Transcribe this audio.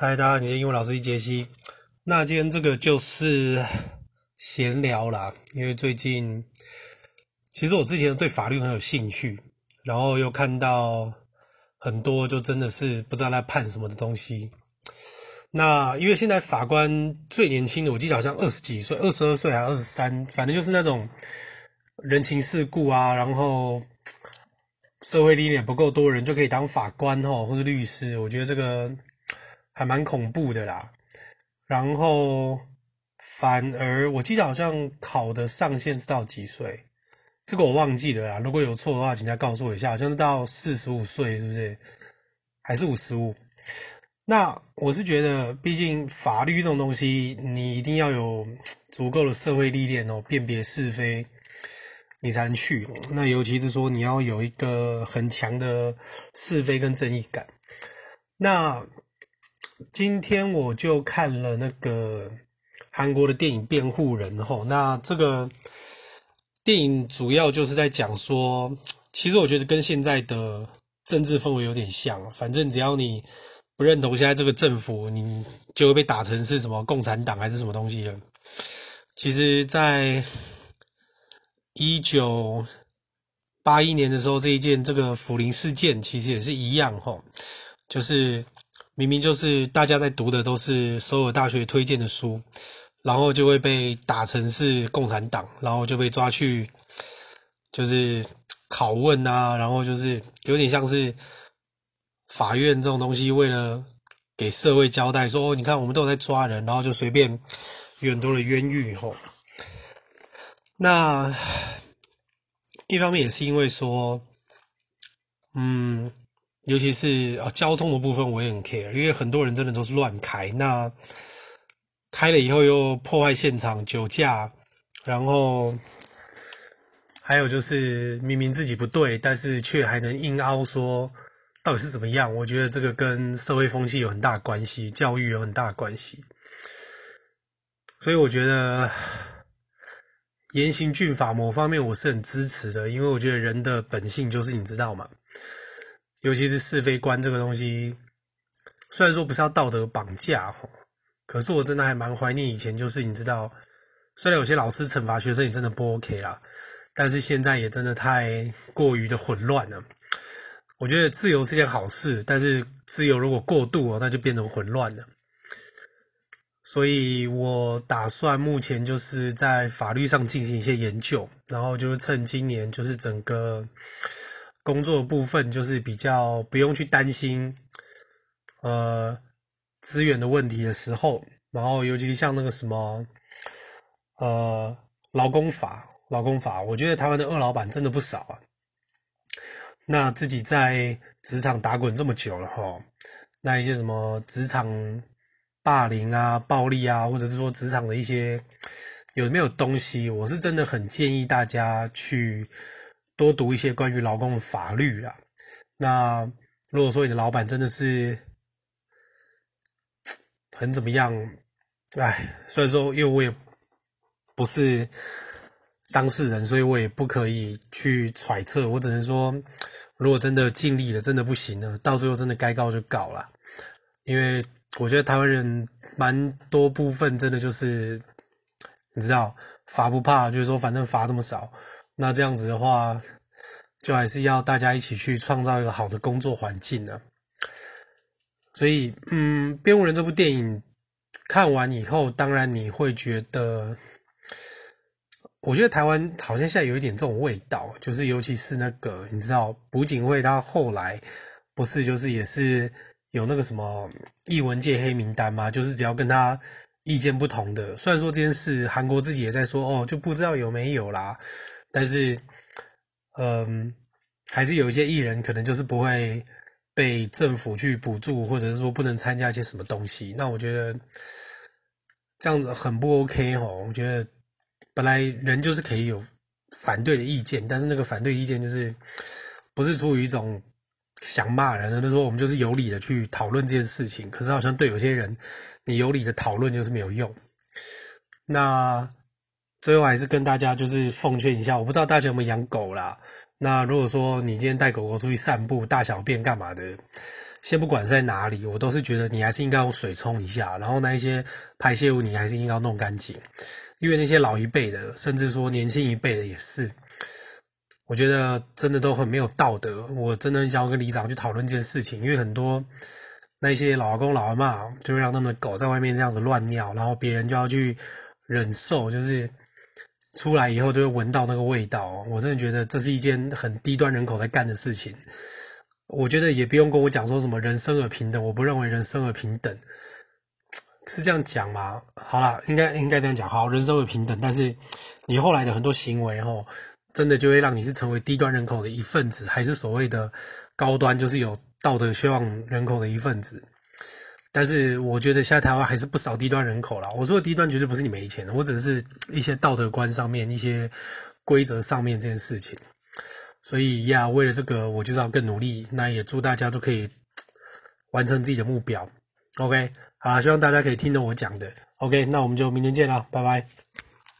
嗨，大家好，你的英文老师杰西。那今天这个就是闲聊啦，因为最近其实我之前对法律很有兴趣，然后又看到很多就真的是不知道在判什么的东西。那因为现在法官最年轻的，我记得好像二十几岁，二十二岁还二十三，反正就是那种人情世故啊，然后社会历练不够多人就可以当法官吼，或是律师，我觉得这个。还蛮恐怖的啦，然后反而我记得好像考的上限是到几岁，这个我忘记了啦。如果有错的话，请再告诉我一下，好像是到四十五岁，是不是？还是五十五？那我是觉得，毕竟法律这种东西，你一定要有足够的社会历练哦，辨别是非，你才能去。那尤其是说，你要有一个很强的是非跟正义感。那今天我就看了那个韩国的电影《辩护人》吼，那这个电影主要就是在讲说，其实我觉得跟现在的政治氛围有点像，反正只要你不认同现在这个政府，你就会被打成是什么共产党还是什么东西的。其实，在一九八一年的时候，这一件这个福林事件其实也是一样吼，就是。明明就是大家在读的都是首尔大学推荐的书，然后就会被打成是共产党，然后就被抓去，就是拷问啊，然后就是有点像是法院这种东西，为了给社会交代说，你看我们都有在抓人，然后就随便有很多的冤狱吼。那一方面也是因为说，嗯。尤其是啊，交通的部分我也很 care，因为很多人真的都是乱开，那开了以后又破坏现场、酒驾，然后还有就是明明自己不对，但是却还能硬凹说到底是怎么样？我觉得这个跟社会风气有很大关系，教育有很大关系，所以我觉得严刑峻法某方面我是很支持的，因为我觉得人的本性就是你知道吗？尤其是是非观这个东西，虽然说不是要道德绑架吼，可是我真的还蛮怀念以前，就是你知道，虽然有些老师惩罚学生也真的不 OK 啦，但是现在也真的太过于的混乱了。我觉得自由是件好事，但是自由如果过度哦，那就变成混乱了。所以我打算目前就是在法律上进行一些研究，然后就是趁今年就是整个。工作的部分就是比较不用去担心，呃，资源的问题的时候，然后尤其是像那个什么，呃，劳工法，劳工法，我觉得台湾的二老板真的不少啊。那自己在职场打滚这么久了哈，那一些什么职场霸凌啊、暴力啊，或者是说职场的一些有没有东西，我是真的很建议大家去。多读一些关于劳工的法律啦。那如果说你的老板真的是很怎么样，哎，所以说，因为我也不是当事人，所以我也不可以去揣测。我只能说，如果真的尽力了，真的不行了，到最后真的该告就告了。因为我觉得台湾人蛮多部分真的就是，你知道，罚不怕，就是说反正罚这么少。那这样子的话，就还是要大家一起去创造一个好的工作环境呢。所以，嗯，《辩护人》这部电影看完以后，当然你会觉得，我觉得台湾好像现在有一点这种味道，就是尤其是那个，你知道，朴槿惠她后来不是就是也是有那个什么艺文界黑名单吗？就是只要跟他意见不同的，虽然说这件事韩国自己也在说，哦，就不知道有没有啦。但是，嗯，还是有一些艺人可能就是不会被政府去补助，或者是说不能参加一些什么东西。那我觉得这样子很不 OK 哦。我觉得本来人就是可以有反对的意见，但是那个反对意见就是不是出于一种想骂人的，就是说我们就是有理的去讨论这件事情。可是好像对有些人，你有理的讨论就是没有用。那。最后还是跟大家就是奉劝一下，我不知道大家有没有养狗啦。那如果说你今天带狗狗出去散步、大小便干嘛的，先不管是在哪里，我都是觉得你还是应该用水冲一下，然后那一些排泄物你还是应该弄干净，因为那些老一辈的，甚至说年轻一辈的也是，我觉得真的都很没有道德。我真的很想要跟里长去讨论这件事情，因为很多那些老公老阿嬷就会让他们的狗在外面这样子乱尿，然后别人就要去忍受，就是出来以后就会闻到那个味道。我真的觉得这是一件很低端人口在干的事情。我觉得也不用跟我讲说什么人生而平等，我不认为人生而平等是这样讲吗？好啦，应该应该这样讲，好，人生而平等，但是你后来的很多行为齁，真的就会让你是成为低端人口的一份子，还是所谓的高端，就是有道德希望人口的一份子。但是我觉得现在台湾还是不少低端人口啦。我说的低端绝对不是你没钱的，我只是一些道德观上面、一些规则上面这件事情。所以呀，为了这个，我就要更努力。那也祝大家都可以完成自己的目标。OK，好，希望大家可以听懂我讲的。OK，那我们就明天见了，拜拜。